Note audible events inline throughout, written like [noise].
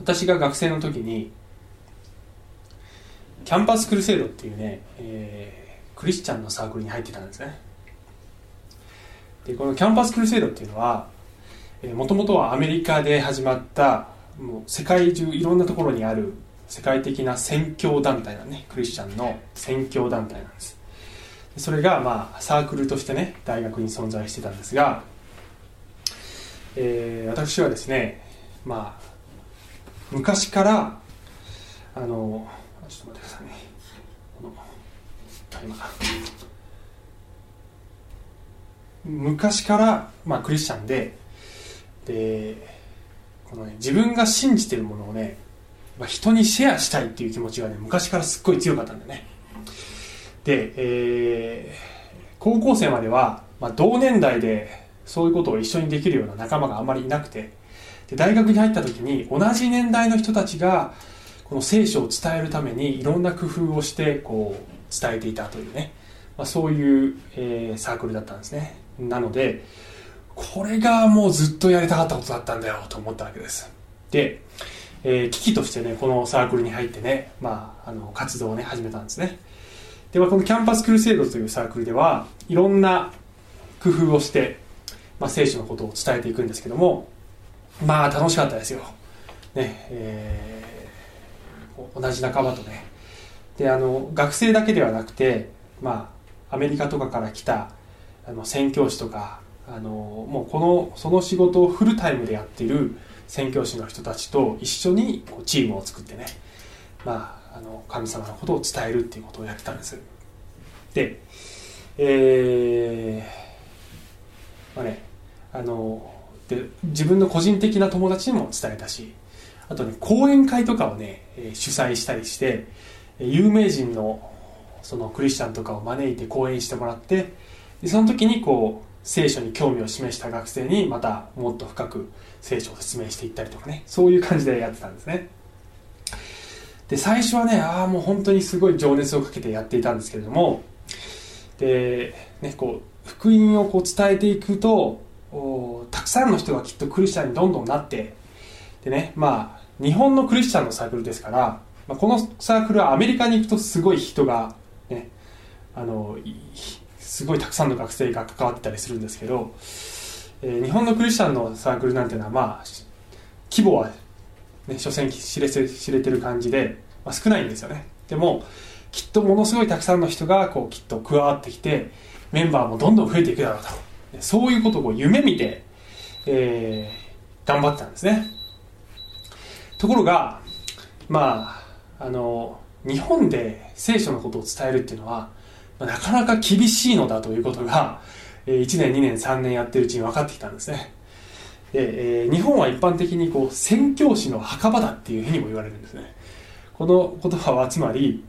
私が学生の時にキャンパスクルセイドっていうね、えー、クリスチャンのサークルに入ってたんですね。でこのキャンパスクルセイドっていうのはもともとはアメリカで始まったもう世界中いろんなところにある世界的な宣教団体なんねクリスチャンの宣教団体なんです。それがまあサークルとしてね大学に存在してたんですが、えー、私はですねまあ昔からあのちょっと待ってくださいね。昔から、まあ、クリスチャンででこの、ね、自分が信じてるものをね、まあ、人にシェアしたいっていう気持ちがね昔からすっごい強かったんだよね。で、えー、高校生までは、まあ、同年代でそういうことを一緒にできるような仲間があまりいなくてで大学に入った時に同じ年代の人たちがこの聖書を伝えるためにいろんな工夫をしてこう伝えていたというね、まあ、そういう、えー、サークルだったんですね。なのでこれがもうずっとやりたかったことだったんだよと思ったわけです。で、えー、危機としてねこのサークルに入ってね、まあ、あの活動をね始めたんですね。で、まあ、このキャンパスクルセイドというサークルではいろんな工夫をして、まあ、聖書のことを伝えていくんですけどもまあ楽しかったですよ。ねえー、同じ仲間とね。であの学生だけではなくてまあアメリカとかから来たあの宣教師とかあのもうこのその仕事をフルタイムでやっている宣教師の人たちと一緒にこうチームを作ってね、まあ、あの神様のことを伝えるっていうことをやってたんです。でえー、まあねあので自分の個人的な友達にも伝えたしあとね講演会とかをね主催したりして有名人のそのクリスチャンとかを招いて講演してもらってでその時にこう聖書に興味を示した学生にまたもっと深く聖書を説明していったりとかねそういう感じでやってたんですね。で最初はねああもう本当にすごい情熱をかけてやっていたんですけれどもで、ね、こう福音をこう伝えていくとたくさんの人がきっとクリスチャンにどんどんなってでねまあ日本のクリスチャンのサークルですから、まあ、このサークルはアメリカに行くとすごい人がねあのすごいたくさんの学生が関わってたりするんですけど、えー、日本のクリスチャンのサークルなんていうのはまあ規模はね所詮知れ知れてる感じで、まあ、少ないんですよね。でもきっとものすごいたくさんの人がこうきっと加わってきてメンバーもどんどん増えていくだろうと。そういうことを夢見て、えー、頑張ってたんですね。ところがまああの日本で聖書のことを伝えるっていうのはなかなか厳しいのだということが1年2年3年やってるうちに分かってきたんですね。で、えー、日本は一般的にこう宣教師の墓場だっていうふうにも言われるんですね。この言葉はつまり、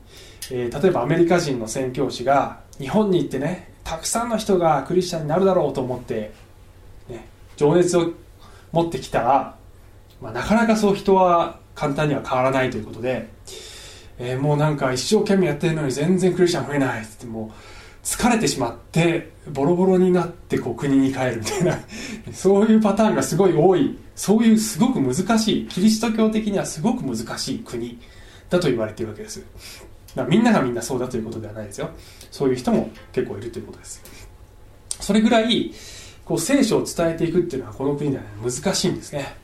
えー、例えばアメリカ人の宣教師が日本に行ってねたくさんの人がクリスチャンになるだろうと思って、ね、情熱を持ってきたら、まあ、なかなかそう人は簡単には変わらないということで、えー、もうなんか一生懸命やってるのに全然クリスチャン増えないってもう疲れてしまってボロボロになってこう国に帰るみたいな。[laughs] そういうパターンがすごい多い。そういうすごく難しい。キリスト教的にはすごく難しい国だと言われているわけです。みんながみんなそうだということではないですよ。そういう人も結構いるということです。それぐらいこう聖書を伝えていくっていうのはこの国では、難しいんですね、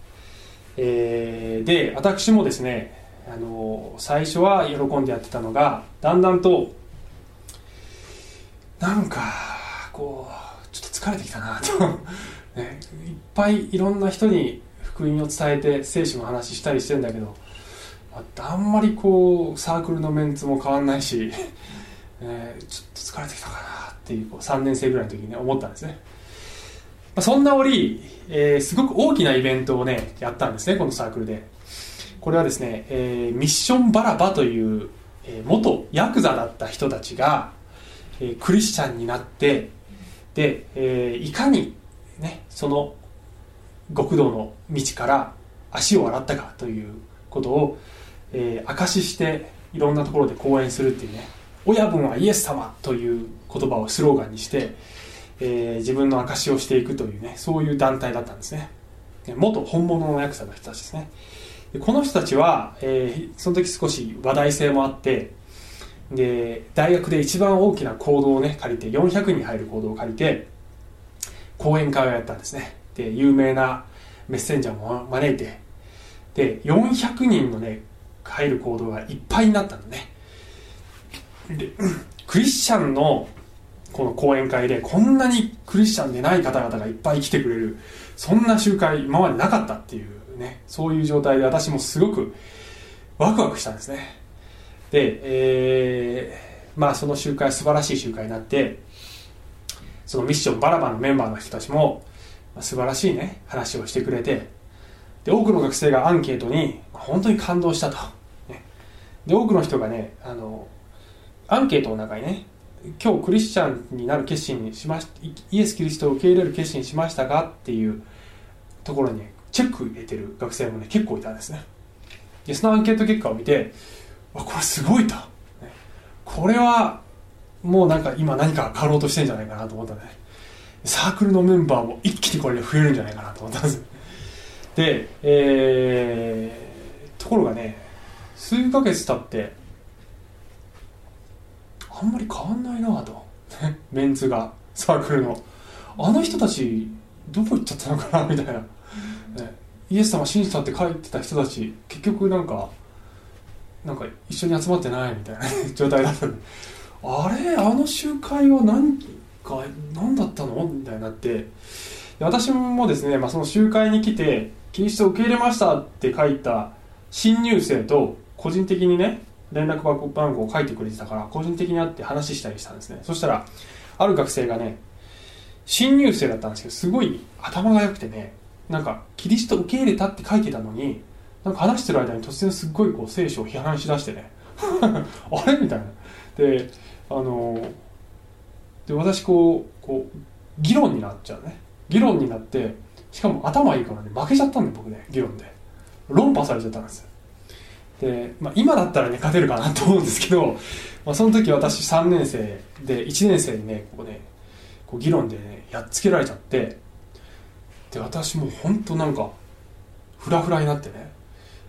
えー、で私もですねあの最初は喜んでやってたのがだんだんとなんかこうちょっと疲れてきたなと。[laughs] ね、いっぱいいろんな人に福音を伝えて聖書の話したりしてんだけどあんまりこうサークルのメンツも変わんないし、[laughs] えー、ちょっと疲れてきたかなっていうこう3年生ぐらいの時にね思ったんですね、まあ、そんな折、えー、すごく大きなイベントをねやったんですねこのサークルで。これはですね、えー、ミッションバラバという、えー、元ヤクザだった人たちが、えー、クリスチャンになってで、えー、いかにねその極道の道から足を洗ったかということをえー、証ししていろんなところで講演するっていうね親分はイエス様という言葉をスローガンにして、えー、自分の証しをしていくというねそういう団体だったんですね。元本物のヤクザの人たちですね。この人たちは、えーその時少し話題性もあってで大学で一番大きな行動をね借りて400人入る行動を借りて講演会をやったんですね。で有名なメッセンジャーも招いてで400人のね入る行動がいっぱいになったのね。で [clears throat] クリスチャンのこの講演会でこんなにクリスチャンでない方々がいっぱい来てくれるそんな集会今までなかったっていうねそういう状態で私もすごくワクワクしたんですね。で、えーまあその集会素晴らしい集会になってそのミッションバラバラのメンバーの人たちも素晴らしいね話をしてくれてで多くの学生がアンケートに本当に感動したと、で多くの人がねあのアンケートの中にね今日クリスチャンになる決心にしましイエス・キリストを受け入れる決心しましたかっていうところにチェック入れてる学生もね結構いたんですね。でそのアンケート結果を見てわこれすごいと、これはもうなんか今何か変わろうとしてんじゃないかなと思った、ね、サークルのメンバーも一気にこれで増えるんじゃないかなと思ったんですで、えー、ところがね数ヶ月経ってあんまり変わんないなと。[laughs] メンツがサークルの。あの人たちどこ行っちゃったのかなみたいな、ね、イエス様信じたって書いてた人たち結局なんかなんか一緒に集まってないみたいな。[laughs] 状態だったんであれ？あの集会は何か何だったの？みたいになって。私もですね、まあ、その集会に来てキリストを受け入れましたって書いた新入生と個人的にね連絡番号を書いてくれてたから個人的に会って話したりしたんですね。そしたらある学生がね新入生だったんですけどすごい頭が良くてねなんかキリスト受け入れたって書いてたのになんか話してる間に突然すっごいこう聖書を批判しだしてね [laughs] あれ？みたいな。であので私こうこう議論になっちゃうね。議論になってしかも頭いいからね負けちゃったんで僕ね議論で。論破されちゃったんですよ。で、まあ、今だったらね勝てるかなと思うんですけど、まあ、その時私3年生で1年生にねこうねこう議論でねやっつけられちゃってで私もう本当なんかフラフラになってね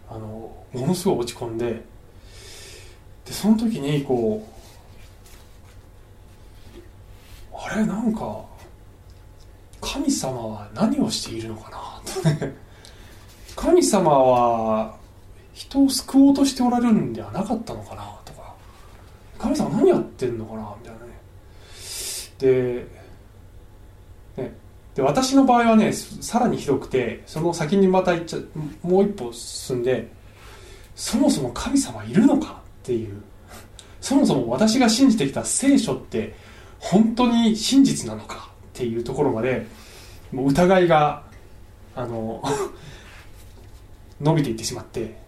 あのものすごい落ち込んででその時にこうあれなんか神様は何をしているのかなとね。神様は人を救おうとしておられるんではなかったのかなとか。神様何やってんのかなみたいなね。でねで私の場合はねさらにひどくてその先にまた行っちゃもう一歩進んでそもそも神様いるのかっていう。そもそも私が信じてきた聖書って本当に真実なのかっていうところまでもう疑いがあの [laughs] 伸びていってしまって。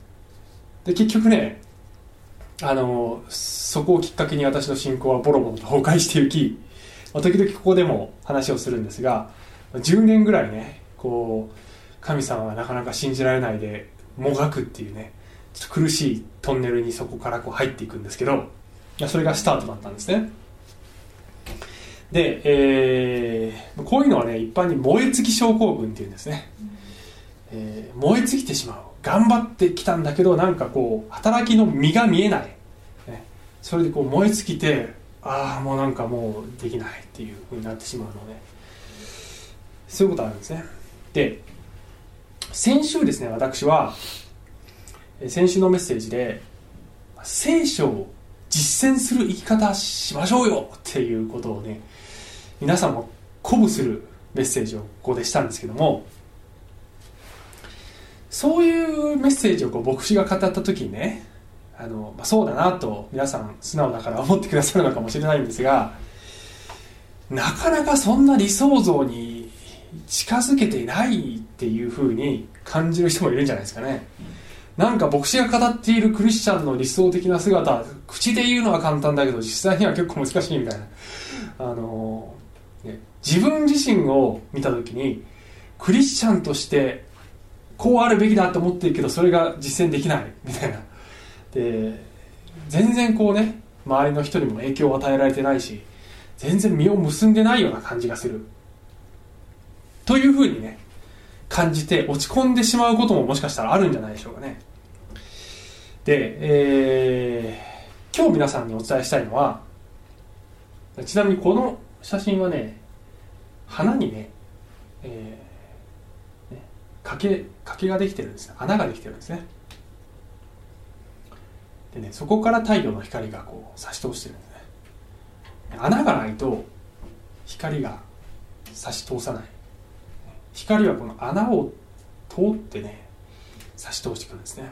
で結局ねあのそこをきっかけに私の信仰はボロボロと崩壊していき、まあ、時々ここでも話をするんですが10年ぐらいねこう神様はなかなか信じられないでもがくっていうねちょっと苦しいトンネルにそこからこう入っていくんですけどそれがスタートだったんですね。で、えー、こういうのはね一般に燃え尽き症候群っていうんですね、えー、燃え尽きてしまう。頑張ってきたんだけどなんかこう働きの実が見えない、ね、それでこう燃え尽きてああもうなんかもうできないっていうふうになってしまうので。そういうことあるんですね。で先週ですね私は先週のメッセージで聖書を実践する生き方しましょうよっていうことをね皆さんも鼓舞するメッセージをここでしたんですけどもそういうメッセージをこう牧師が語った時にねあの、まあ、そうだなと皆さん素直だから思ってくださるのかもしれないんですがなかなかそんな理想像に近づけていないっていうふうに感じる人もいるんじゃないですかね。なんか牧師が語っているクリスチャンの理想的な姿口で言うのは簡単だけど実際には結構難しいみたいなあの、ね、自分自身を見た時にクリスチャンとしてこうあるべきだと思ってるけどそれが実践できない。[laughs] みたいな。で全然こうね周りの人にも影響を与えられてないし全然実を結んでないような感じがする。というふうにね感じて落ち込んでしまうことももしかしたらあるんじゃないでしょうかね。で、えー、今日皆さんにお伝えしたいのはちなみにこの写真はね花にね,、えー、ね欠けができてるんです穴ができてるんですね。でねそこから太陽の光がこう差し通してるんですね。穴がないと光が差し通さない。光はこの穴を通ってね差し通してくるんですね。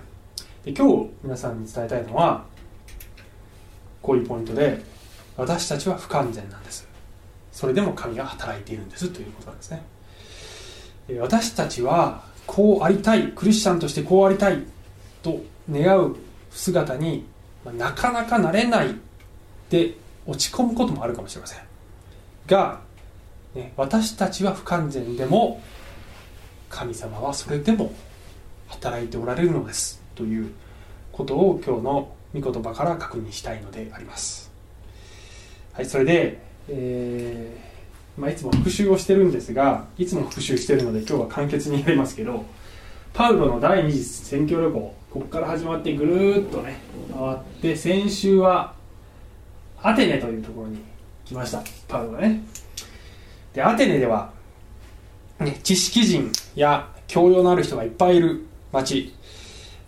で今日皆さんに伝えたいのはこういうポイントで私たちは不完全なんです。それでも神が働いているんですということなんですね。私たちはこうありたいクリスチャンとしてこうありたいと願う姿になかなかなれないで落ち込むこともあるかもしれません。が、ね、私たちは不完全でも神様はそれでも働いておられるのですということを今日の御言葉から確認したいのであります。はいそれで、えーまあ、いつも復習をしてるんですがいつも復習してるので今日は簡潔にやりますけどパウロの第二次宣教旅行ここから始まってぐるっとね回って先週はアテネというところに来ましたパウロがね。でアテネでは、ね、知識人や教養のある人がいっぱいいる町、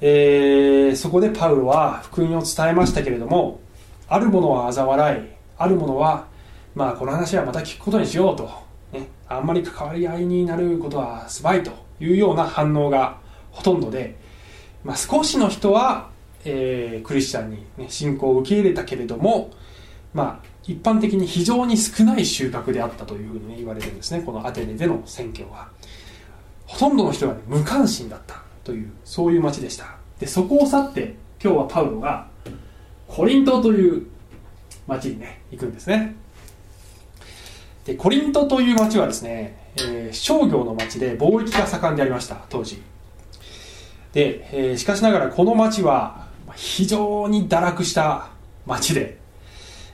えー、そこでパウロは福音を伝えましたけれどもある者は嘲笑いある者はまあこの話はまた聞くことにしようと、ね、あんまり関わり合いになることはすばいというような反応がほとんどで、まあ、少しの人は、えー、クリスチャンに、ね、信仰を受け入れたけれども、まあ、一般的に非常に少ない収穫であったというふうに、ね、言われてるんですね。このアテネでの選挙は。ほとんどの人が、ね、無関心だったというそういう町でした。でそこを去って今日はパウロがコリントという町にね行くんですね。コリントという町はですね、えー、商業の町で貿易が盛んでありました当時。で、えー、しかしながらこの町は非常に堕落した町で、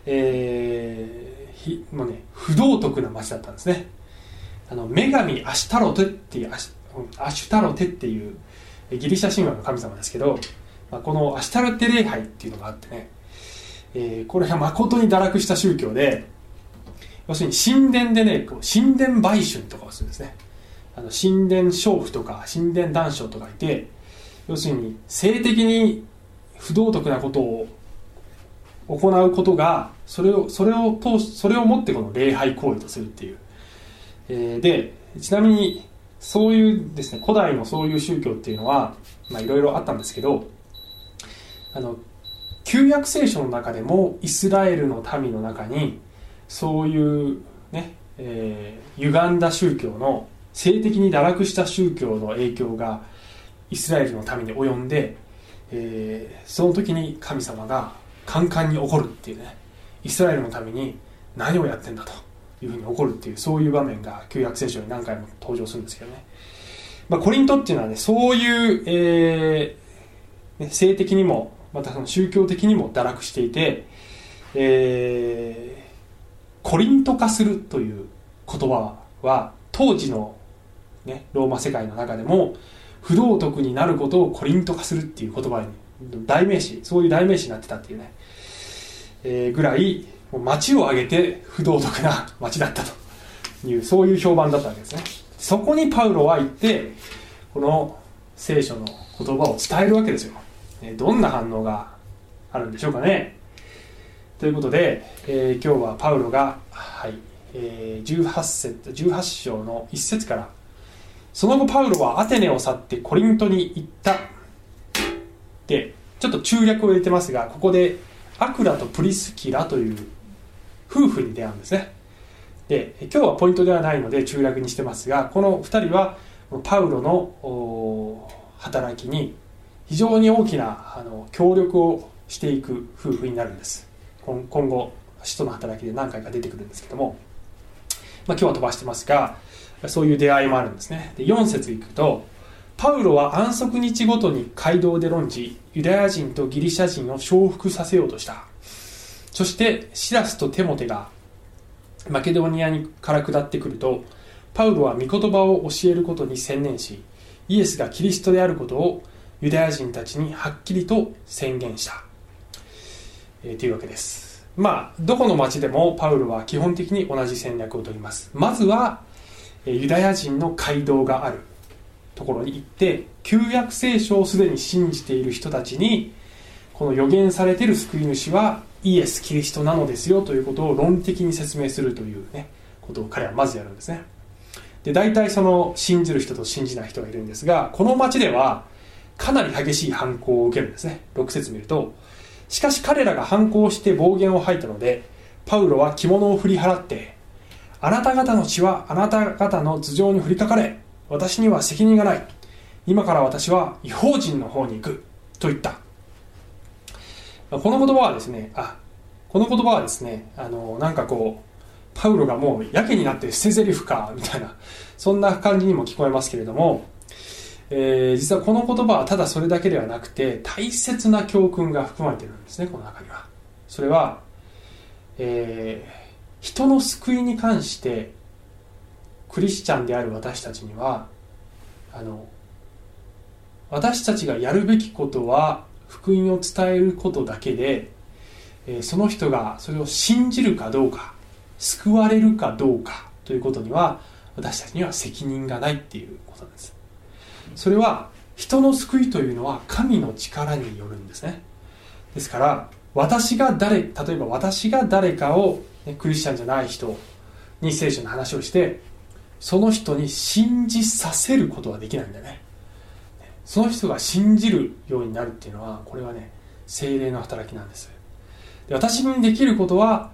えーひもうね、不道徳な町だったんですね。あの女神アシュタロテっていうアシアシュタロテっていうギリシャ神話の神様ですけど、まあ、このアシュタロテ礼拝っていうのがあってね、えー、これは誠に堕落した宗教で要するに神殿でねこう神殿売春とかをするんですね。あの神殿娼婦とか神殿男娼とかいて要するに性的に不道徳なことを行うことがそれをそれを通しそれをもってこの礼拝行為とするっていう、えー、でちなみにそういうですね古代のそういう宗教っていうのはまあいろいろあったんですけどあの旧約聖書の中でもイスラエルの民の中にそういうね、えー、歪んだ宗教の性的に堕落した宗教の影響がイスラエルの民に及んで、えー、その時に神様がカンカンに怒るっていうねイスラエルのために何をやってんだというふうに怒るっていうそういう場面が旧約聖書に何回も登場するんですけどね、まあ、コリントっていうのはねそういう、えーね、性的にもまたその宗教的にも堕落していて、えー、コリント化するという言葉は当時の、ね、ローマ世界の中でも不道徳になることをコリント化するっていう言葉に代名詞そういう代名詞になってたっていうね、えー、ぐらい町を挙げて不道徳な町だったというそういう評判だったわけですね。そこにパウロは行ってこの聖書の言葉を伝えるわけですよ。どんな反応があるんでしょうかね。ということで、えー、今日はパウロが、はいえー、18, 節18章の1節からその後パウロはアテネを去ってコリントに行った。でちょっと中略を入れてますがここでアクラとプリスキラという夫婦に出会うんですね。で今日はポイントではないので中略にしてますがこの2人はパウロの働きに非常に大きなあの協力をしていく夫婦になるんです。今後使徒の働きで何回か出てくるんですけども、まあ、今日は飛ばしてますがそういう出会いもあるんですね。で4節いくとパウロは安息日ごとに街道で論じユダヤ人とギリシャ人を承服させようとした。そしてシラスとテモテがマケドニアにから下ってくるとパウロは御言葉を教えることに専念しイエスがキリストであることをユダヤ人たちにはっきりと宣言した、えー、というわけです。まあどこの町でもパウロは基本的に同じ戦略をとります。まずはえユダヤ人の街道があるところに行って旧約聖書をすでに信じている人たちにこの予言されている救い主はイエス・キリストなのですよということを論的に説明するというねことを彼はまずやるんですね。で大体その信じる人と信じない人がいるんですがこの町ではかなり激しい反抗を受けるんですね。6節見るとしかし彼らが反抗して暴言を吐いたのでパウロは着物を振り払ってあなた方の血はあなた方の頭上に降りかかれ私には責任がない。今から私は違法人の方に行く。と言った。この言葉はですねあこの言葉はですねあのなんかこうパウロがもうやけになって捨て台詞かみたいなそんな感じにも聞こえますけれども、えー、実はこの言葉はただそれだけではなくて大切な教訓が含まれてるんですねこの中には。それは、えー、人の救いに関してクリスチャンである私たちにはあの私たちがやるべきことは福音を伝えることだけで、えー、その人がそれを信じるかどうか救われるかどうかということには私たちには責任がないっていうことなんです。それは人の救いというのは神の力によるんですね。ですから私が誰例えば私が誰かを、ね、クリスチャンじゃない人に聖書の話をしてその人に信じさせることはできないんだね。その人が信じるようになるっていうのはこれはね精霊の働きなんです。で私にできることは、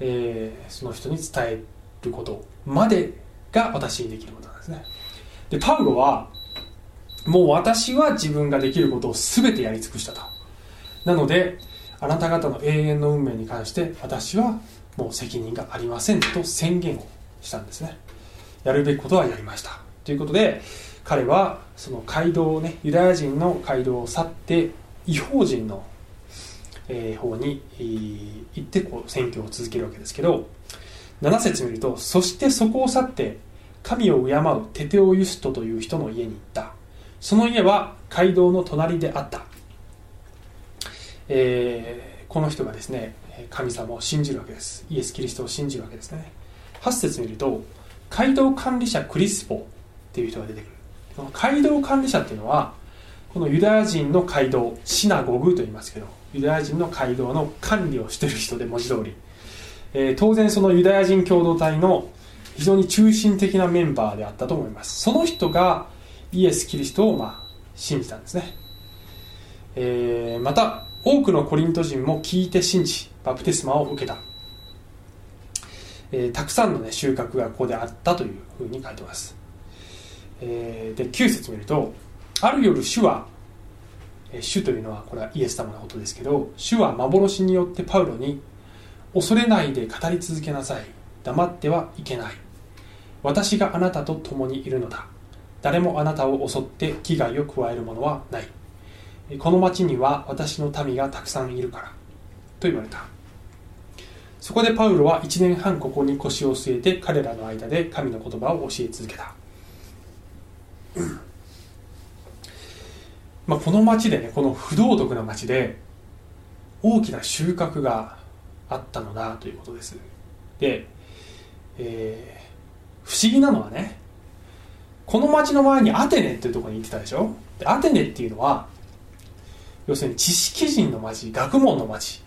えー、その人に伝えることまでが私にできることなんですね。でパウロはもう私は自分ができることを全てやり尽くしたと。なのであなた方の永遠の運命に関して私はもう責任がありませんと宣言をしたんですね。やるべきことはやりました。ということで彼はその街道をねユダヤ人の街道を去って違法人の、え、方に、行ってこう選挙を続けるわけですけど7節見るとそしてそこを去って神を敬うテテオユストという人の家に行った。その家は街道の隣であった、えー、この人がですね神様を信じるわけです。イエス・キリストを信じるわけですね。8節見ると街道管理者クリスポっていう人が出てくる。この街道管理者っていうのはこのユダヤ人の街道シナゴグと言いますけどユダヤ人の街道の管理をしている人で文字通り、えー、当然そのユダヤ人共同体の非常に中心的なメンバーであったと思います。その人がイエス・キリストをまあ信じたんですね、えー、また多くのコリント人も聞いて信じバプテスマを受けた、えー、たくさんの、ね、収穫がここであったというふうに書いてます。えー、で9節見るとある夜主は主というのはこれはイエス様のことですけど主は幻によってパウロに恐れないで語り続けなさい。黙ってはいけない。私があなたと共にいるのだ。誰もあなたを襲って危害を加えるものはない。この町には私の民がたくさんいるから。と言われた。そこでパウロは1年半ここに腰を据えて彼らの間で神の言葉を教え続けた。まあ、この町でねこの不道徳な町で大きな収穫があったのだということです。で、えー、不思議なのはねこの町の前にアテネっていうところに行ってたでしょ？でアテネっていうのは要するに知識人の町学問の町。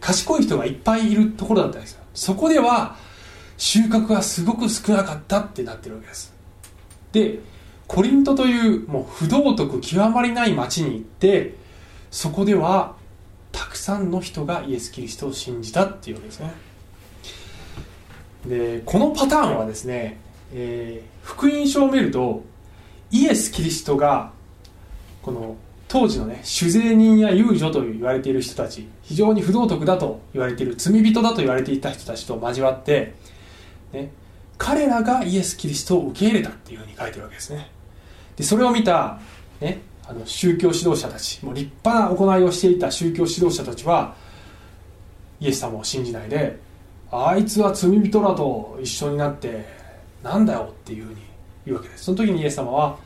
賢い人がいっぱいいるところだったんですよ。そこでは収穫がすごく少なかったってなってるわけです。でコリントというもう不道徳極まりない町に行ってそこではたくさんの人がイエス・キリストを信じたっていうわけですね。でこのパターンはですね、えー、福音書を見るとイエス・キリストがこの当時のね酒税人や遊女と言われている人たち非常に不道徳だと言われている罪人だと言われていた人たちと交わって、ね、彼らがイエス・キリストを受け入れたっていうふうに書いてるわけですね。でそれを見た、ね、あの宗教指導者たちもう立派な行いをしていた宗教指導者たちはイエス様を信じないであいつは罪人らと一緒になってなんだよっていうふうに言うわけです。その時にイエス様は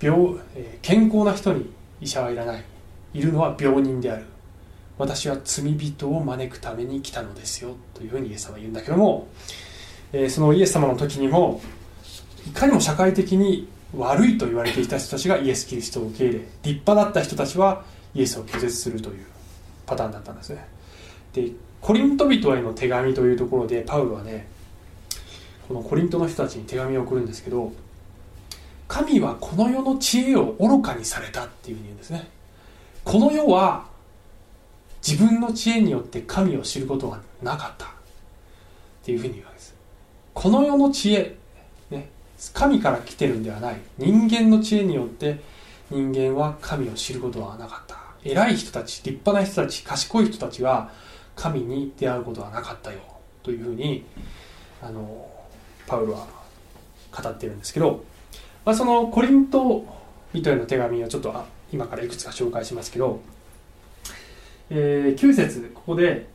病、え健康な人に医者はいらない。いるのは病人である。私は罪人を招くために来たのですよというふうにイエス様は言うんだけども、え、そのイエス様の時にもいかにも社会的に悪いと言われていた人たちがイエス・キリストを受け入れ立派だった人たちはイエスを拒絶するというパターンだったんですね。でコリント人への手紙というところでパウロはねこのコリントの人たちに手紙を送るんですけど神はこの世の知恵を愚かにされたっていうふうに言うんですね。この世は自分の知恵によって神を知ることがなかったっていうふうに言うわけです。この世の知恵、ね、神から来てるんではない。人間の知恵によって人間は神を知ることはなかった。偉い人たち立派な人たち賢い人たちは神に出会うことはなかったよ。というふうにあのパウロは語ってるんですけど、まあ、そのコリント人への手紙をちょっと今からいくつか紹介しますけどえー、9節ここで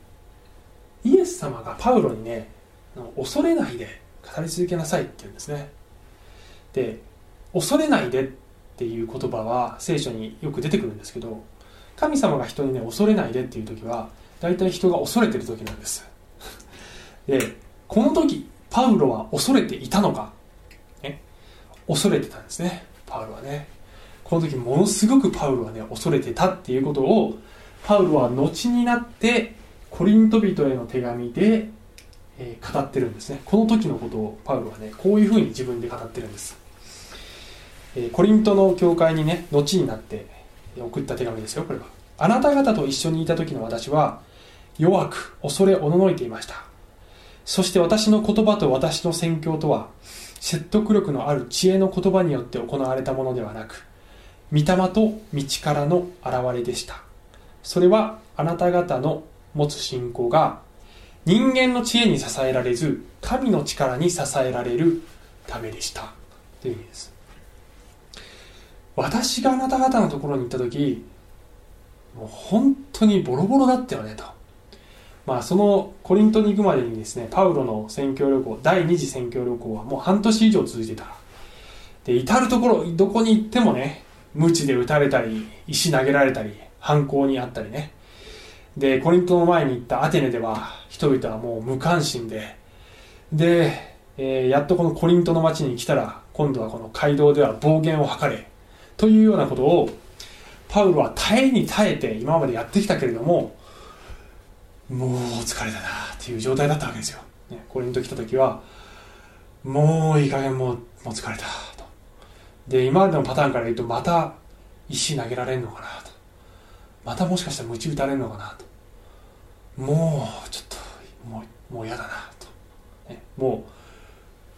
イエス様がパウロにね恐れないで語り続けなさいって言うんですね。で恐れないでっていう言葉は聖書によく出てくるんですけど神様が人にね恐れないでっていう時は大体人が恐れてる時なんです。でこの時パウロは恐れていたのか、ね、恐れてたんですね。パウロはね。この時ものすごくパウロはね恐れてたっていうことをパウロは後になってコリント人への手紙で、えー、語ってるんですね。この時のことをパウロはねこういうふうに自分で語ってるんです、えー、コリントの教会にね後になって送った手紙ですよこれは。あなた方と一緒にいた時の私は弱く恐れおののいていました。そして私の言葉と私の宣教とは説得力のある知恵の言葉によって行われたものではなく御霊と道からの現れでした。それはあなた方の持つ信仰が人間の知恵に支えられず神の力に支えられるためでした。という意味です。私があなた方のところに行った時もう本当にボロボロだったよねと。まあそのコリントに行くまでにですねパウロの宣教旅行第二次宣教旅行はもう半年以上続いてた。で至る所どこに行ってもね鞭で打たれたり石投げられたり犯行にあったりね。でコリントの前に行ったアテネでは人々はもう無関心で。で、えー、やっとこのコリントの町に来たら今度はこの街道では暴言を吐かれというようなことをパウロは耐えに耐えて今までやってきたけれどももう疲れたなっていう状態だったわけですよ、ね、コリント来た時はもういい加減もうもう疲れたと。で今までのパターンから言うとまた石投げられるのかなと。またもしかしたら鞭打たれるのかなと。もうちょっともうもう嫌だなと、ね、も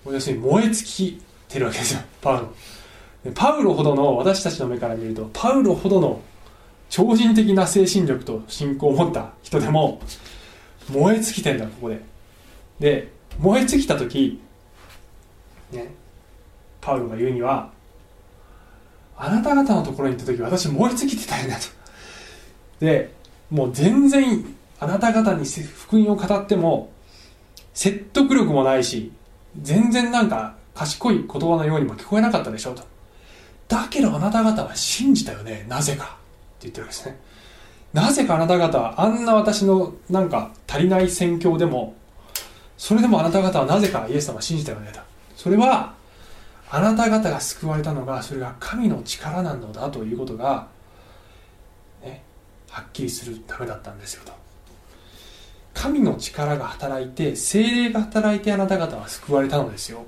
う要するに燃え尽きてるわけですよパウロ。パウロほどの私たちの目から見るとパウロほどの超人的な精神力と信仰を持った人でも燃え尽きてんだここで。で燃え尽きた時ねパウロが言うにはあなた方のところに行った時私燃え尽きてたよねと。でもう全然あなた方に福音を語っても説得力もないし全然なんか賢い言葉のようにも聞こえなかったでしょうと。だけどあなた方は信じたよねなぜか。言ってるわけですね。なぜかあなた方はあんな私のなんか足りない宣教でもそれでもあなた方はなぜかイエス様は信じたよねとそれはあなた方が救われたのがそれが神の力なのだということがねはっきりするためだったんですよと。神の力が働いて精霊が働いてあなた方は救われたのですよ。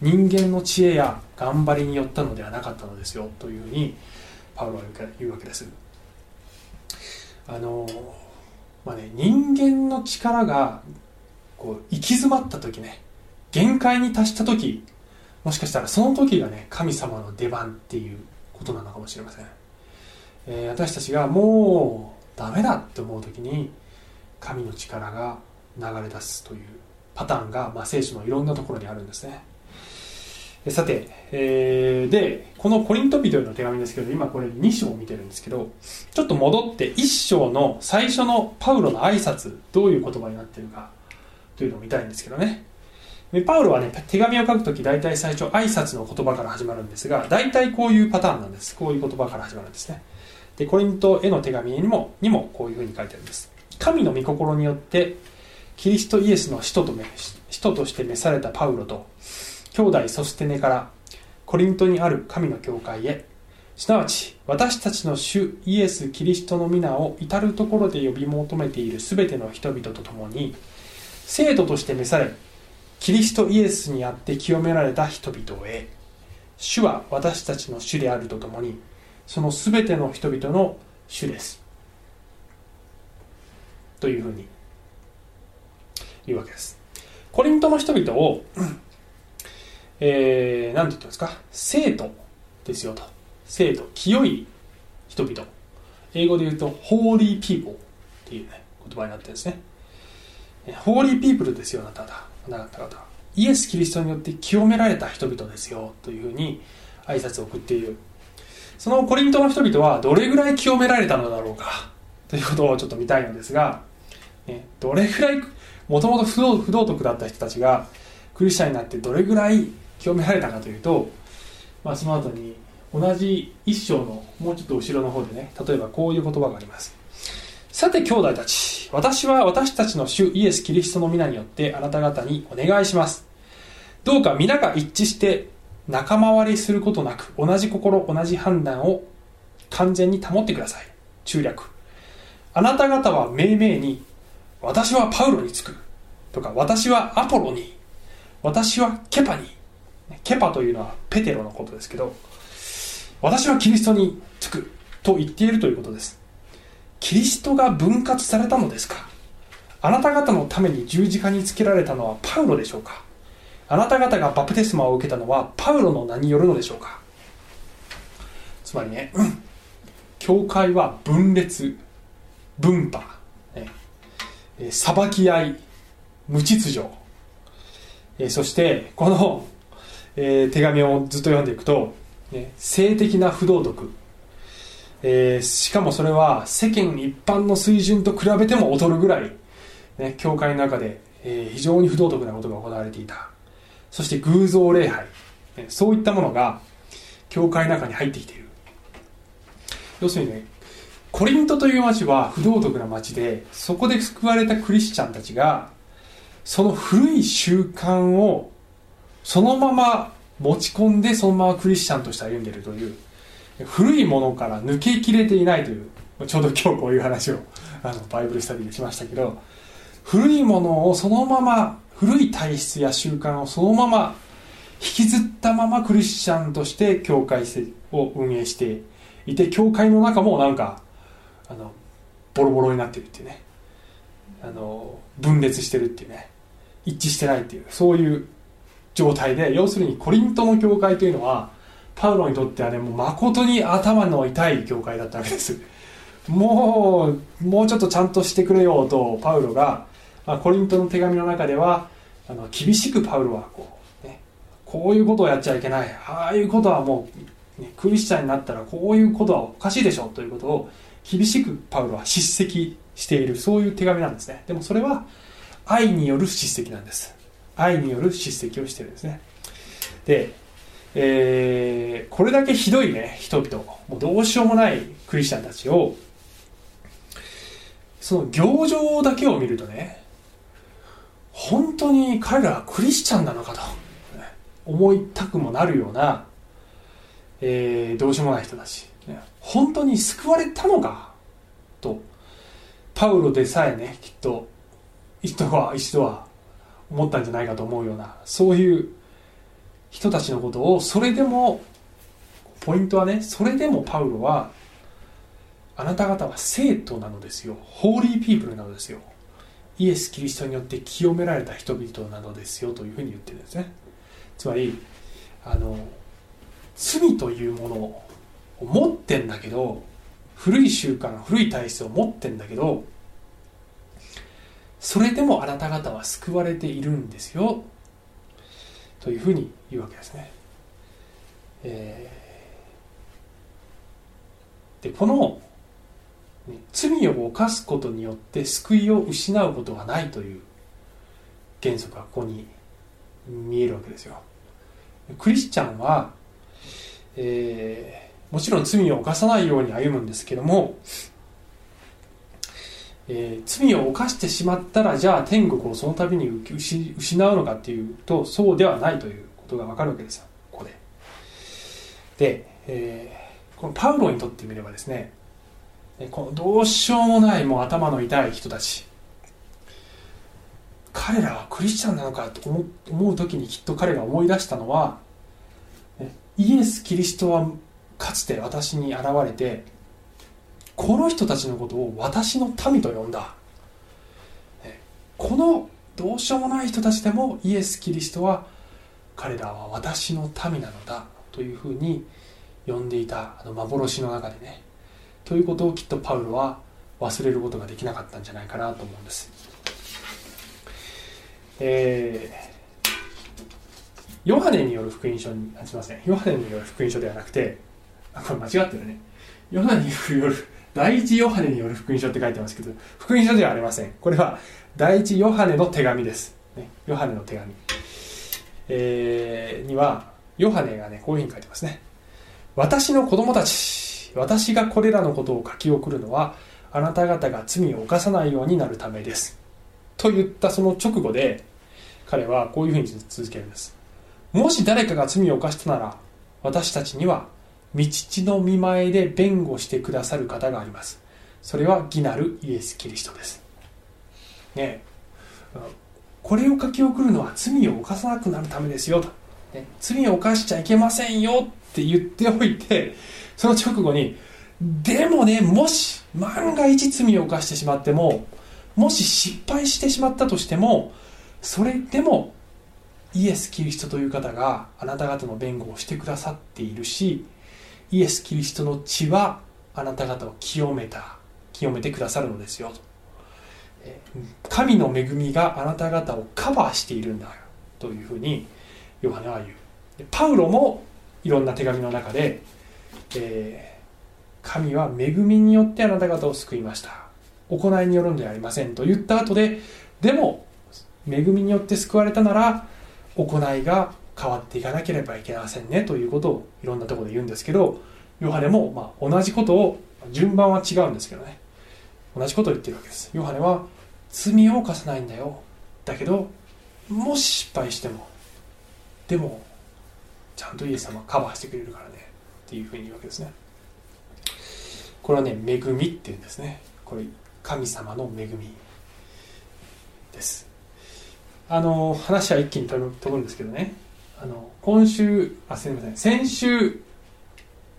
人間の知恵や頑張りによったのではなかったのですよ。というふうにパウロは言うわけです。あのまあね人間の力がこう行き詰まった時ね限界に達した時もしかしたらその時がね神様の出番っていうことなのかもしれません。えー、私たちがもうダメだって思う時に神の力が流れ出すというパターンが、まあ、聖書のいろんなところにあるんですね。さて、えー、でこのコリント人への手紙ですけど今これ2章を見てるんですけどちょっと戻って1章の最初のパウロの挨拶どういう言葉になってるかというのを見たいんですけどね。でパウロはね手紙を書くとき大体最初挨拶の言葉から始まるんですが大体こういうパターンなんです。こういう言葉から始まるんですね。でコリントへの手紙にもにもこういうふうに書いてあるんです。神の御心によってキリストイエスの使徒と使徒として召されたパウロと兄弟ソステネからコリントにある神の教会へ。すなわち私たちの主イエス・キリストの皆を至る所で呼び求めている全ての人々と共に生徒として召されキリストイエスにあって清められた人々へ。主は私たちの主であるとともにその全ての人々の主です。というふうに言うわけです。コリントの人々を、えー、何て言ってますか？生徒ですよと。生徒清い人々。英語で言うとホーリーピーポーっていう、ね、言葉になってるんですね。ホーリーピープルですよあなた方。あなた方。イエス・キリストによって清められた人々ですよというふうに挨拶を送っている。そのコリントの人々はどれぐらい清められたのだろうか？ということをちょっと見たいのですが、ね、どれぐらいもともと不道徳だった人たちがクリスチャンになってどれぐらい清められたかというと、まあ、その後に同じ一章のもうちょっと後ろの方でね例えばこういう言葉があります。さて兄弟たち私は私たちの主イエス・キリストの皆によってあなた方にお願いします。どうか皆が一致して仲間割りすることなく同じ心同じ判断を完全に保ってください。中略。あなた方は命名に私はパウロにつく。とか私はアポロに私はケパにケパというのはペテロのことですけど私はキリストにつくと言っているということです。キリストが分割されたのですか？あなた方のために十字架につけられたのはパウロでしょうか？あなた方がバプテスマを受けたのはパウロの名によるのでしょうか？つまりね、うん教会は分裂分派、ね、裁き合い無秩序、えそしてこの、えー、手紙をずっと読んでいくと、ね、性的な不道徳、えー、しかもそれは世間一般の水準と比べても劣るぐらい、ね、教会の中で、えー、非常に不道徳なことが行われていた。そして偶像礼拝、ね、そういったものが教会の中に入ってきている。要するにねコリントという町は不道徳な町でそこで救われたクリスチャンたちがその古い習慣をそのまま持ち込んでそのままクリスチャンとして歩んでいるという古いものから抜けきれていないというちょうど今日こういう話をあのバイブルスタディでしましたけど古いものをそのまま古い体質や習慣をそのまま引きずったままクリスチャンとして教会を運営していて教会の中もなんかあのボロボロになってるっていうね。あの分裂してるっていうね。一致してないっていうそういう状態で要するにコリントの教会というのはパウロにとってはねもう誠に頭の痛い教会だったわけです。もうもうちょっとちゃんとしてくれよとパウロが、まあ、コリントの手紙の中ではあの厳しくパウロはこう、ね、こういうことをやっちゃいけない。ああいうことはもう、ね、クリスチャンになったらこういうことはおかしいでしょということを厳しくパウロは叱責しているそういう手紙なんですね。でもそれは愛による叱責なんです。愛による叱責をしてるんですね。で、えー、これだけひどいね人々。もうどうしようもないクリスチャンたちをその行情だけを見るとね本当に彼らはクリスチャンなのかと思いたくもなるような、えー、どうしようもない人たち。本当に救われたのかと。パウロでさえねきっと一度は一度は思ったんじゃないかと思うようなそういう人たちのことをそれでもポイントはねそれでもパウロはあなた方は生徒なのですよ。ホーリーピープルなのですよ。イエス・キリストによって清められた人々なのですよというふうに言ってるんですね。つまりあの罪というものを持ってんだけど古い習慣古い体質を持ってんだけどそれでもあなた方は救われているんですよというふうに言うわけですね。えー、でこの罪を犯すことによって救いを失うことはないという原則がここに見えるわけですよクリスチャンは、えー、もちろん罪を犯さないように歩むんですけども、えー、罪を犯してしまったらじゃあ天国をその度に失うのかっていうとそうではないということが分かるわけですよここで。で、えー、このパウロにとってみればですねこのどうしようもないもう頭の痛い人たち。彼らはクリスチャンなのかと思思う時にきっと彼が思い出したのはイエス・キリストはかつて私に現れてこの人たちのことを私の民と呼んだ。このどうしようもない人たちでもイエス・キリストは彼らは私の民なのだというふうに呼んでいたあの幻の中でね。ということをきっとパウロは忘れることができなかったんじゃないかなと思うんです。えー、ヨハネによる福音書にあすみません。ヨハネによる福音書ではなくてあこれ間違ってるね。ヨハネによる第一ヨハネによる福音書って書いてますけど福音書ではありません。これは第一ヨハネの手紙です、ね、ヨハネの手紙、えー、にはヨハネがねこういうふうに書いてますね。私の子供たち私がこれらのことを書き送るのはあなた方が罪を犯さないようになるためです。と言ったその直後で彼はこういうふうに続けるんです。もし誰かが罪を犯したなら私たちには道地の見前で弁護してくださる方があります。それは義なるイエス・キリストです。ね。これを書き送るのは罪を犯さなくなるためですよと、ね、罪を犯しちゃいけませんよって言っておいてその直後にでもねもし万が一罪を犯してしまってももし失敗してしまったとしてもそれでもイエス・キリストという方があなた方の弁護をしてくださっているしイエス・キリストの血はあなた方を清めた清めてくださるのですよ神の恵みがあなた方をカバーしているんだというふうにヨハネは言う。パウロもいろんな手紙の中で、えー、神は恵みによってあなた方を救いました。行いによるんではありませんと言った後ででも恵みによって救われたなら行いが変わっていかなければいけませんねということをいろんなところで言うんですけどヨハネもまあ同じことを順番は違うんですけどね。同じことを言ってるわけです。ヨハネは罪を犯さないんだよ。だけどもし失敗してもでもちゃんとイエス様はカバーしてくれるからね。っていうふうに言うわけですね。これはね恵みっていうんですね。これ神様の恵みです。あの話は一気に飛ぶんですけどね。あの今週あすみません。先週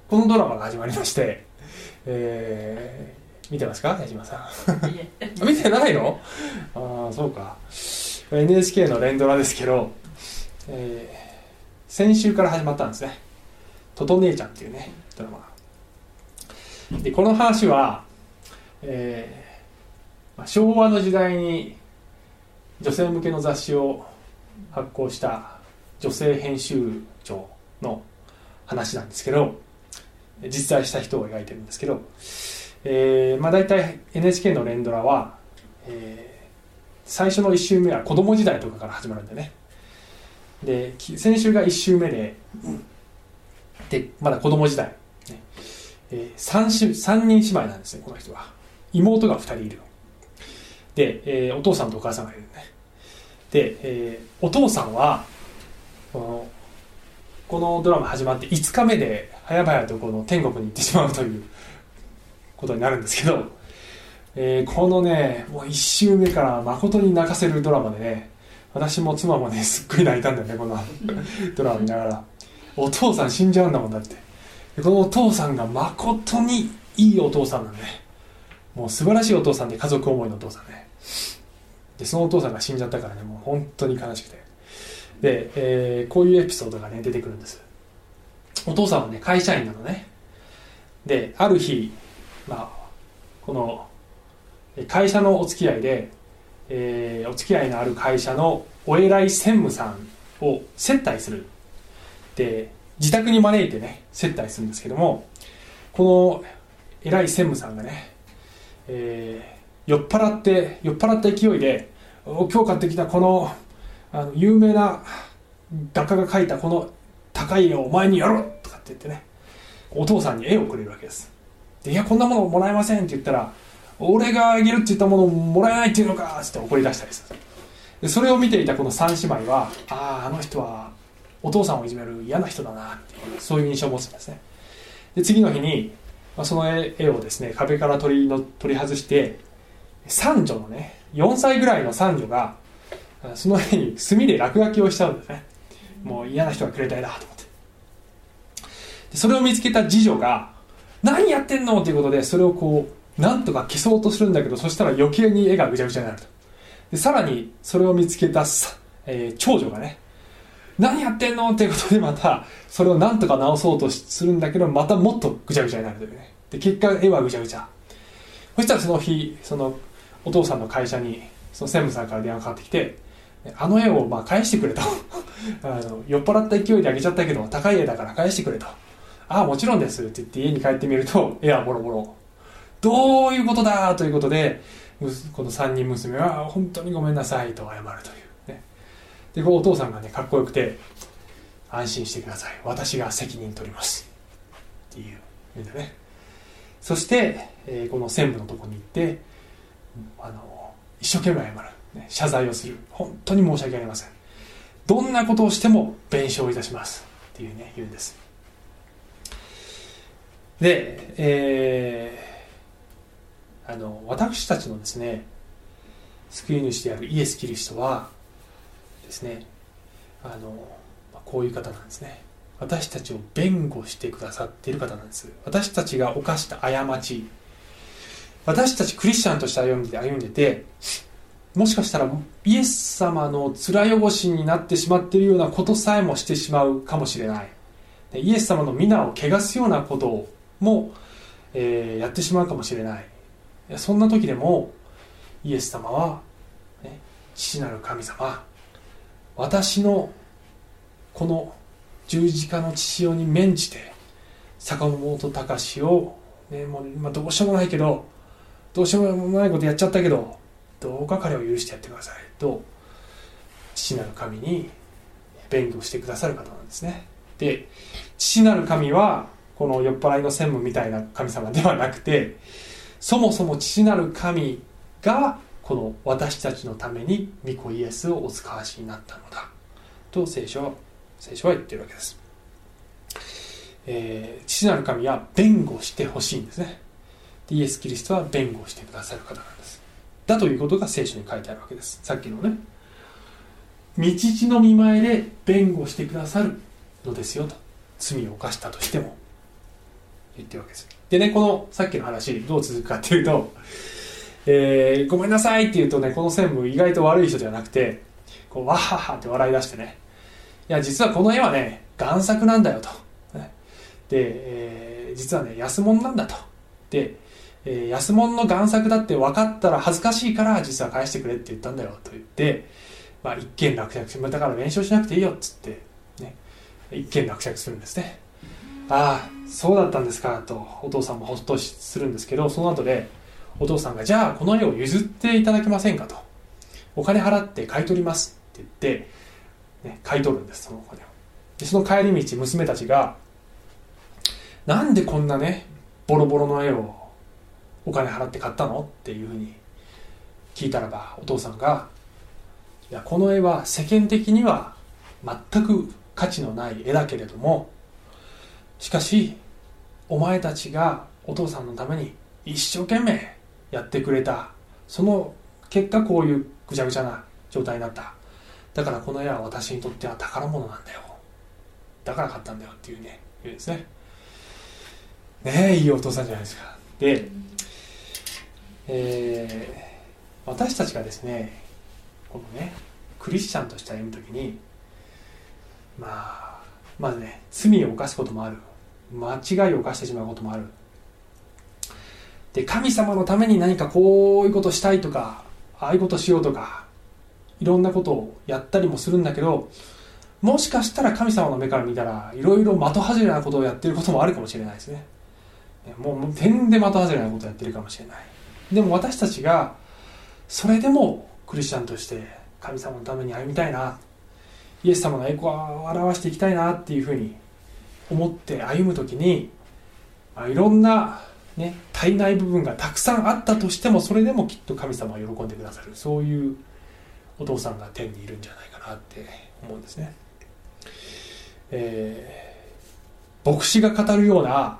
このドラマが始まりまして、えー、見てますか？矢島さん。[laughs] 見てないの？ああそうか。NHK の連ドラですけど、えー、先週から始まったんですね「とと姉ちゃん」っていうねドラマでこの話は、えー昭和の時代に女性向けの雑誌を発行した女性編集長の話なんですけど実在した人を描いてるんですけど、えーまあ、大体 NHK の連ドラは、えー、最初の1週目は子供時代とかから始まるんでね。で先週が1週目ででまだ子供時代、ね。えー、3, 3人姉妹なんですねこの人は。妹が2人いるで、えー、お父さんとお母さんがいるね。で、えー、お父さんはこのこのドラマ始まって5日目で早々とこの天国に行ってしまうということになるんですけど、えー、このねもう1週目から誠に泣かせるドラマでね私も妻もねすっごい泣いたんだよねこのドラマ見ながら。お父さん死んじゃうんだもんだって。このお父さんが誠にいいお父さんなんで、ね、もう素晴らしいお父さんで家族思いのお父さんね。でそのお父さんが死んじゃったからねもう本当に悲しくてで、えー、こういうエピソードがね出てくるんです。お父さんはね会社員なのね。である日まあこの会社のお付き合いで、えー、お付き合いのある会社のお偉い専務さんを接待する。で自宅に招いてね接待するんですけどもこの偉い専務さんがね、えー酔っ払って酔っ払った勢いで今日買ってきたこのあの有名な画家が描いたこの高い絵をお前にやろうとかって言ってねお父さんに絵をくれるわけです。でいやこんなものもらえませんって言ったら俺があげるって言ったものをもらえないっていうのかって怒り出したりする。でそれを見ていたこの3姉妹はあああの人はお父さんをいじめる嫌な人だなっていうそういう印象を持つんですね。で次の日に、ま、その絵をですね壁から取りの取り外して三女のね4歳ぐらいの三女がその絵に墨で落書きをしちゃうんですね。もう嫌な人がくれた絵だと思って。でそれを見つけた次女が何やってんのということでそれをこうなんとか消そうとするんだけどそしたら余計に絵がぐちゃぐちゃになると。でさらにそれを見つけた、えー、長女がね何やってんのっていうことでまたそれをなんとか直そうとするんだけどまたもっとぐちゃぐちゃになるというね。で結果絵はぐちゃぐちゃ。そしたらその日そのお父さんの会社にその専務さんから電話かかってきてあの絵をまあ返してくれと。[laughs] あの酔っ払った勢いであげちゃったけど高い絵だから返してくれと。ああもちろんですって言って家に帰ってみると絵はボロボロどういうことだということでこの3人娘は本当にごめんなさいと謝るという。ね。でこうお父さんがねかっこよくて安心してください。私が責任取ります。っていう。言うんだね。そして、えー、この専務のとこに行ってあの一生懸命謝る、謝罪をする。本当に申し訳ありません。どんなことをしても弁償いたします。っていうね言うんです。で、えー、あの私たちのですね救い主であるイエス・キリストはですねあのこういう方なんですね。私たちを弁護してくださっている方なんです。私たちが犯した過ち。私たちクリスチャンとして歩んで歩んでてもしかしたらイエス様の面汚しになってしまっているようなことさえもしてしまうかもしれない。イエス様の皆を汚すようなことも、えー、やってしまうかもしれない。そんな時でもイエス様は、ね、父なる神様私のこの十字架の父親に免じて坂本隆を、ね、もう今どうしようもないけどどうしようもないことやっちゃったけどどうか彼を許してやってください。と父なる神に弁護してくださる方なんですね。で父なる神はこの酔っ払いの専務みたいな神様ではなくてそもそも父なる神がこの私たちのために御子イエスをお使わしになったのだ。と聖書は聖書は言ってるわけです、えー、父なる神は弁護してほしいんですね。イエス・キリストは弁護してくださる方なんです。だということが聖書に書いてあるわけです。さっきのね。道地の見前で弁護してくださるのですよと。罪を犯したとしても。言ってるわけです。でねこのさっきの話どう続くかっていうと、えー、ごめんなさいって言うとねこの専務意外と悪い人ではなくてこうわははって笑い出してね。いや実はこの絵はね贋作なんだよと、で、えー、実はね安物なんだと。で、えー、安物の贋作だって分かったら恥ずかしいから実は返してくれって言ったんだよと言って、まあ、一件落着だから弁償しなくていいよっつって、ね、一件落着するんですね。ああそうだったんですかとお父さんもほっとするんですけどその後でお父さんがじゃあこの絵を譲っていただけませんかと。お金払って買い取りますって言って、ね、買い取るんですそのお金を。でその帰り道娘たちがなんでこんなねボロボロの絵をお金払って買ったの？っていうふうに聞いたらばお父さんがいやこの絵は世間的には全く価値のない絵だけれどもしかしお前たちがお父さんのために一生懸命やってくれた。その結果こういうぐちゃぐちゃな状態になった。だからこの絵は私にとっては宝物なんだよ。だから買ったんだよっていうね言うんですね。ねえいいお父さんじゃないですか。で、えー、私たちがですねこのねクリスチャンとして歩む時にまあまずね罪を犯すこともある。間違いを犯してしまうこともある。で神様のために何かこういうことしたいとかああいうことしようとかいろんなことをやったりもするんだけどもしかしたら神様の目から見たらいろいろ的外れなことをやってることもあるかもしれないですね。もう点で的外れなことをやってるかもしれない。でも私たちがそれでもクリスチャンとして神様のために歩みたいなイエス様の栄光を表していきたいなっていうふうに思って歩む時に、まあ、いろんな、ね、足りない部分がたくさんあったとしてもそれでもきっと神様は喜んでくださるそういうお父さんが天にいるんじゃないかなって思うんですね。えー、牧師が語るような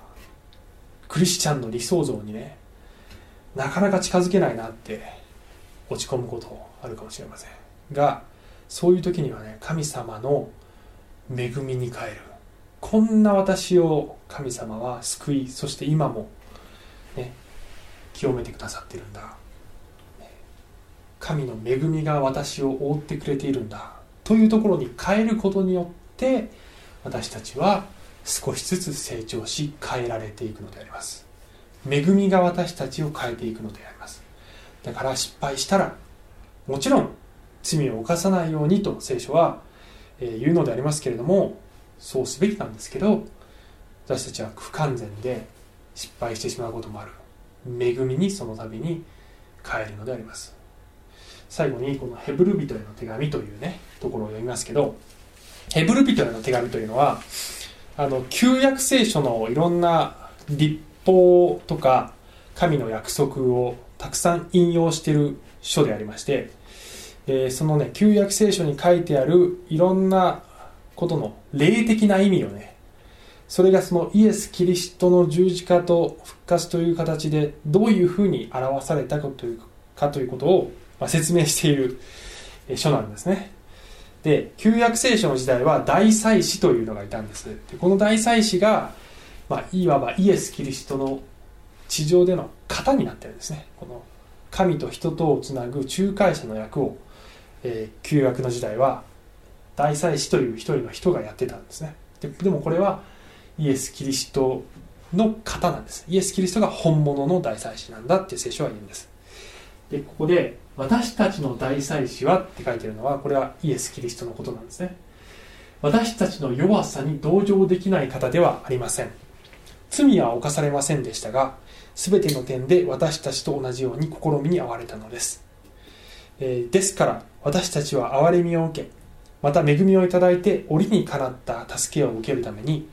クリスチャンの理想像にねなかなか近づけないなって落ち込むことあるかもしれません。がそういう時にはね神様の恵みに変える。こんな私を神様は救いそして今もね清めてくださってるんだ。神の恵みが私を覆ってくれているんだ。というところに変えることによって私たちは少しずつ成長し変えられていくのであります。恵みが私たちを変えていくのであります。だから失敗したらもちろん罪を犯さないようにと聖書は言うのでありますけれどもそうすべきなんですけど私たちは不完全で失敗してしまうこともある。恵みにその度に変えるのであります。最後にこのヘブル人への手紙というねところを読みますけどヘブル人への手紙というのはあの旧約聖書のいろんな立法とか神の約束をたくさん引用している書でありまして、えー、そのね旧約聖書に書いてあるいろんなことの霊的な意味をねそれがそのイエス・キリストの十字架と復活という形でどういうふうに表されたかというかということをま説明している書なんですね。で旧約聖書の時代は大祭司というのがいたんです。でこの大祭司が、まあ、いわばイエス・キリストの地上での型になってるんですね。この神と人とをつなぐ仲介者の役を、えー、旧約の時代は大祭司という一人の人がやってたんですね。ででもこれはイエス・キリストの型なんです。イエス・キリストが本物の大祭司なんだって聖書は言うんです。でここで「私たちの大祭司は」って書いてるのはこれはイエス・キリストのことなんですね。私たちの弱さに同情できない方ではありません。罪は犯されませんでしたが全ての点で私たちと同じように試みに遭われたのです、えー、ですから私たちは憐れみを受けまた恵みをいただいて折にかなった助けを受けるために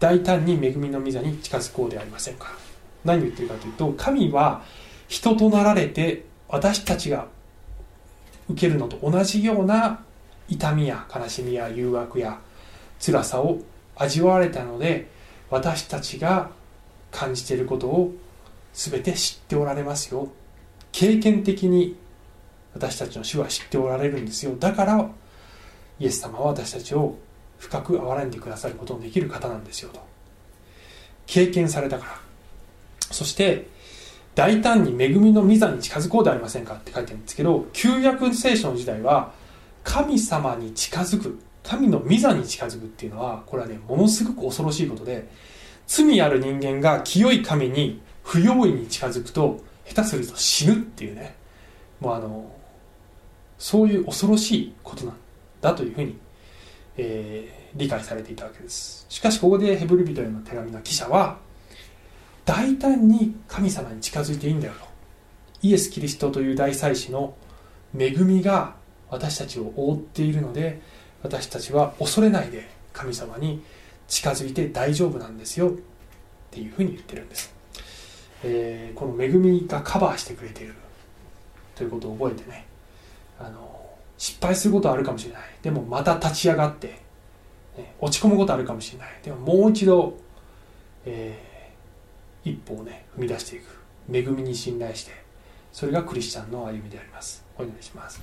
大胆に恵みの御座に近づこうではありませんか。何を言ってるかというと神は人となられて私たちが受けるのと同じような痛みや悲しみや誘惑や辛さを味わわれたので私たちが感じていることを全て知っておられますよ。経験的に私たちの主は知っておられるんですよ。だからイエス様は私たちを深く憐れんでくださることのできる方なんですよと。経験されたから。そして大胆に恵みの御座に近づこうではありませんかって書いてるんですけど旧約聖書の時代は神様に近づく。神の御座に近づくっていうのはこれはねものすごく恐ろしいことで罪ある人間が清い神に不用意に近づくと下手すると死ぬっていうね。もうあのそういう恐ろしいことなんだというふうに、えー、理解されていたわけです。しかしここでヘブル人への手紙の記者は大胆に神様に近づいていいんだよと。イエス・キリストという大祭司の恵みが私たちを覆っているので私たちは恐れないで神様に近づいて大丈夫なんですよっていうふうに言ってるんです、えー、この恵みがカバーしてくれているということを覚えてね。あの失敗することはあるかもしれない。でもまた立ち上がって、ね、落ち込むことあるかもしれない。でももう一度、えー一歩をね踏み出していく。恵みに信頼して。それがクリスチャンの歩みであります。お祈りします。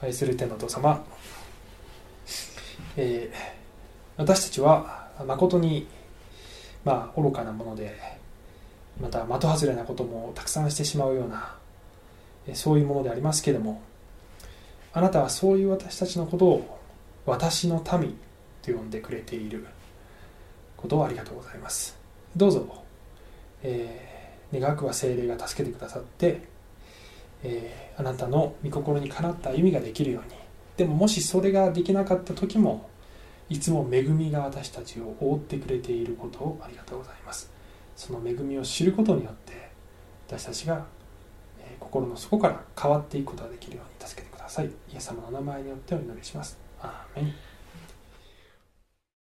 愛する天のお父様、えー、私たちは誠にまあ愚かなものでまた的外れなこともたくさんしてしまうようなそういうものでありますけれどもあなたはそういう私たちのことを私の民と呼んでくれていることをありがとうございます。どうぞえー、願くは精霊が助けてくださって、えー、あなたの御心にかなった意味ができるようにでももしそれができなかった時もいつも恵みが私たちを覆ってくれていることをありがとうございます。その恵みを知ることによって私たちが、心の底から変わっていくことができるように助けてください。イエス様の名前によってお祈りします。アーメン。